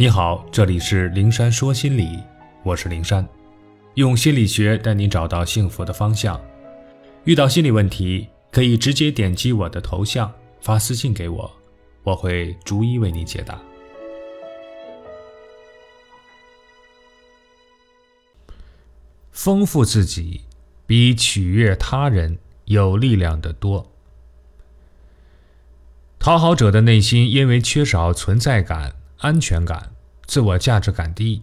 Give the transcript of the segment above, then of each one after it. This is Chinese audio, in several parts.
你好，这里是灵山说心理，我是灵山，用心理学带你找到幸福的方向。遇到心理问题，可以直接点击我的头像发私信给我，我会逐一为你解答。丰富自己比取悦他人有力量的多。讨好者的内心因为缺少存在感。安全感、自我价值感低，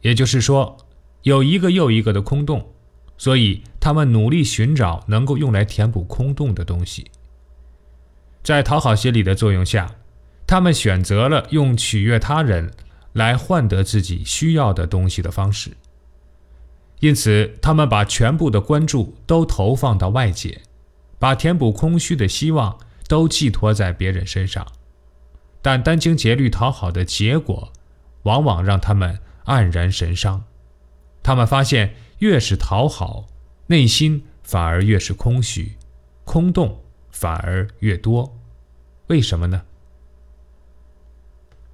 也就是说，有一个又一个的空洞，所以他们努力寻找能够用来填补空洞的东西。在讨好心理的作用下，他们选择了用取悦他人来换得自己需要的东西的方式。因此，他们把全部的关注都投放到外界，把填补空虚的希望都寄托在别人身上。但殚精竭虑讨好的结果，往往让他们黯然神伤。他们发现，越是讨好，内心反而越是空虚，空洞反而越多。为什么呢？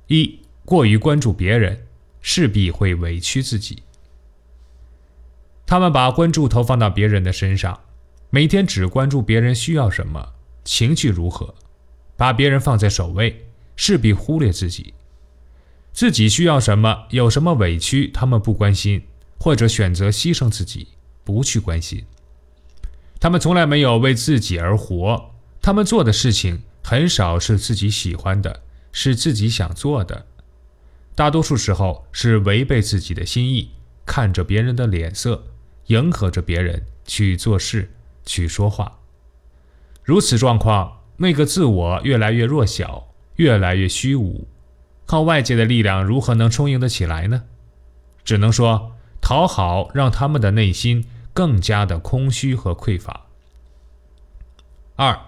一过于关注别人，势必会委屈自己。他们把关注投放到别人的身上，每天只关注别人需要什么，情绪如何，把别人放在首位。势必忽略自己，自己需要什么，有什么委屈，他们不关心，或者选择牺牲自己，不去关心。他们从来没有为自己而活，他们做的事情很少是自己喜欢的，是自己想做的，大多数时候是违背自己的心意，看着别人的脸色，迎合着别人去做事、去说话。如此状况，那个自我越来越弱小。越来越虚无，靠外界的力量如何能充盈得起来呢？只能说讨好让他们的内心更加的空虚和匮乏。二，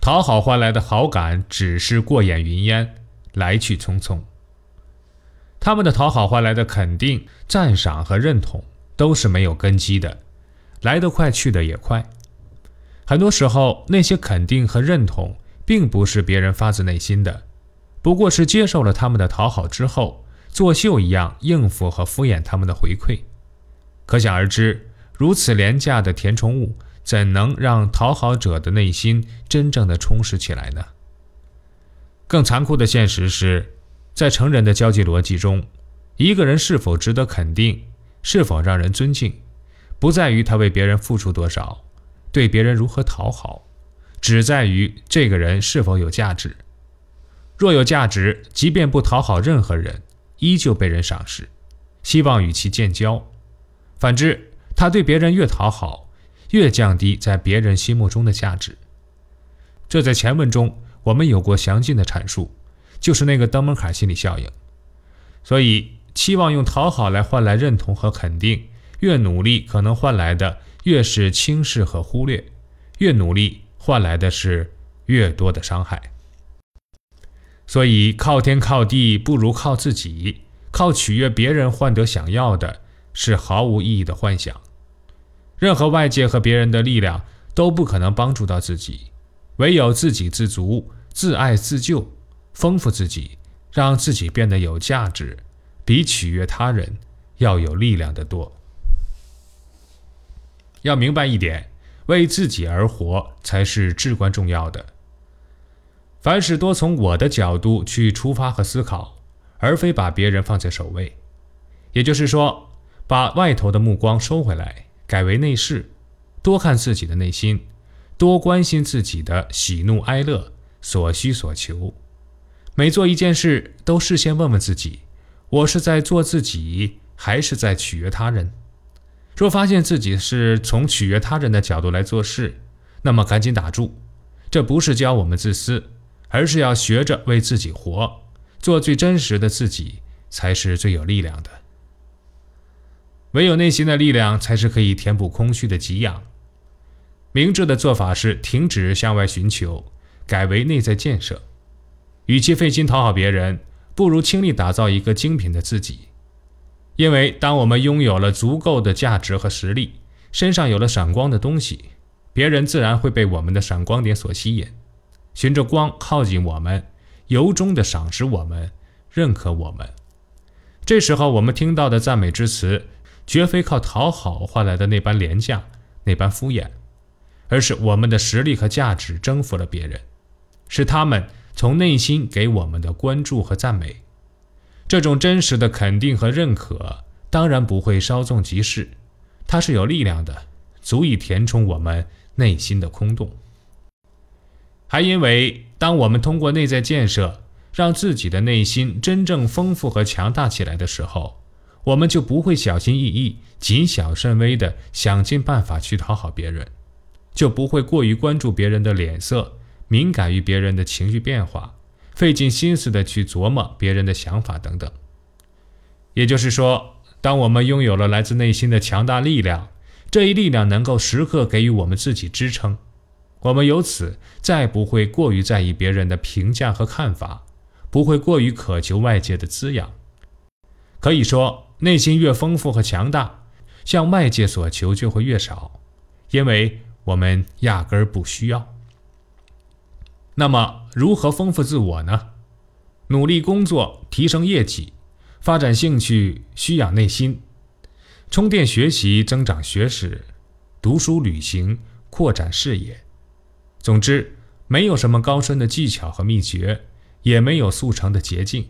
讨好换来的好感只是过眼云烟，来去匆匆。他们的讨好换来的肯定、赞赏和认同都是没有根基的，来得快去得也快。很多时候，那些肯定和认同。并不是别人发自内心的，不过是接受了他们的讨好之后，作秀一样应付和敷衍他们的回馈。可想而知，如此廉价的填充物，怎能让讨好者的内心真正的充实起来呢？更残酷的现实是，在成人的交际逻辑中，一个人是否值得肯定，是否让人尊敬，不在于他为别人付出多少，对别人如何讨好。只在于这个人是否有价值。若有价值，即便不讨好任何人，依旧被人赏识，希望与其建交。反之，他对别人越讨好，越降低在别人心目中的价值。这在前文中我们有过详尽的阐述，就是那个登门槛心理效应。所以，期望用讨好来换来认同和肯定，越努力可能换来的越是轻视和忽略，越努力。换来的是越多的伤害，所以靠天靠地不如靠自己，靠取悦别人换得想要的是毫无意义的幻想。任何外界和别人的力量都不可能帮助到自己，唯有自给自足、自爱自救，丰富自己，让自己变得有价值，比取悦他人要有力量的多。要明白一点。为自己而活才是至关重要的。凡事多从我的角度去出发和思考，而非把别人放在首位。也就是说，把外头的目光收回来，改为内视，多看自己的内心，多关心自己的喜怒哀乐、所需所求。每做一件事，都事先问问自己：我是在做自己，还是在取悦他人？若发现自己是从取悦他人的角度来做事，那么赶紧打住。这不是教我们自私，而是要学着为自己活，做最真实的自己，才是最有力量的。唯有内心的力量，才是可以填补空虚的给养。明智的做法是停止向外寻求，改为内在建设。与其费心讨好别人，不如倾力打造一个精品的自己。因为当我们拥有了足够的价值和实力，身上有了闪光的东西，别人自然会被我们的闪光点所吸引，循着光靠近我们，由衷的赏识我们，认可我们。这时候我们听到的赞美之词，绝非靠讨好换来的那般廉价、那般敷衍，而是我们的实力和价值征服了别人，是他们从内心给我们的关注和赞美。这种真实的肯定和认可，当然不会稍纵即逝，它是有力量的，足以填充我们内心的空洞。还因为，当我们通过内在建设，让自己的内心真正丰富和强大起来的时候，我们就不会小心翼翼、谨小慎微地想尽办法去讨好别人，就不会过于关注别人的脸色，敏感于别人的情绪变化。费尽心思的去琢磨别人的想法等等。也就是说，当我们拥有了来自内心的强大力量，这一力量能够时刻给予我们自己支撑，我们由此再不会过于在意别人的评价和看法，不会过于渴求外界的滋养。可以说，内心越丰富和强大，向外界所求就会越少，因为我们压根儿不需要。那么，如何丰富自我呢？努力工作，提升业绩，发展兴趣，需养内心，充电学习，增长学识，读书旅行，扩展视野。总之，没有什么高深的技巧和秘诀，也没有速成的捷径。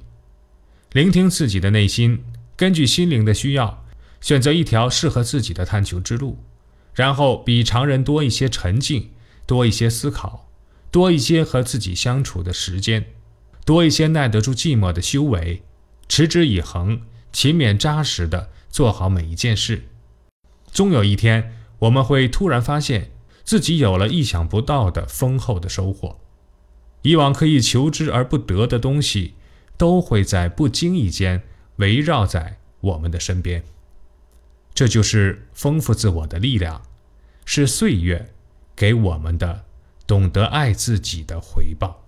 聆听自己的内心，根据心灵的需要，选择一条适合自己的探求之路，然后比常人多一些沉静，多一些思考。多一些和自己相处的时间，多一些耐得住寂寞的修为，持之以恒、勤勉扎实的做好每一件事。终有一天，我们会突然发现自己有了意想不到的丰厚的收获。以往可以求之而不得的东西，都会在不经意间围绕在我们的身边。这就是丰富自我的力量，是岁月给我们的。懂得爱自己的回报。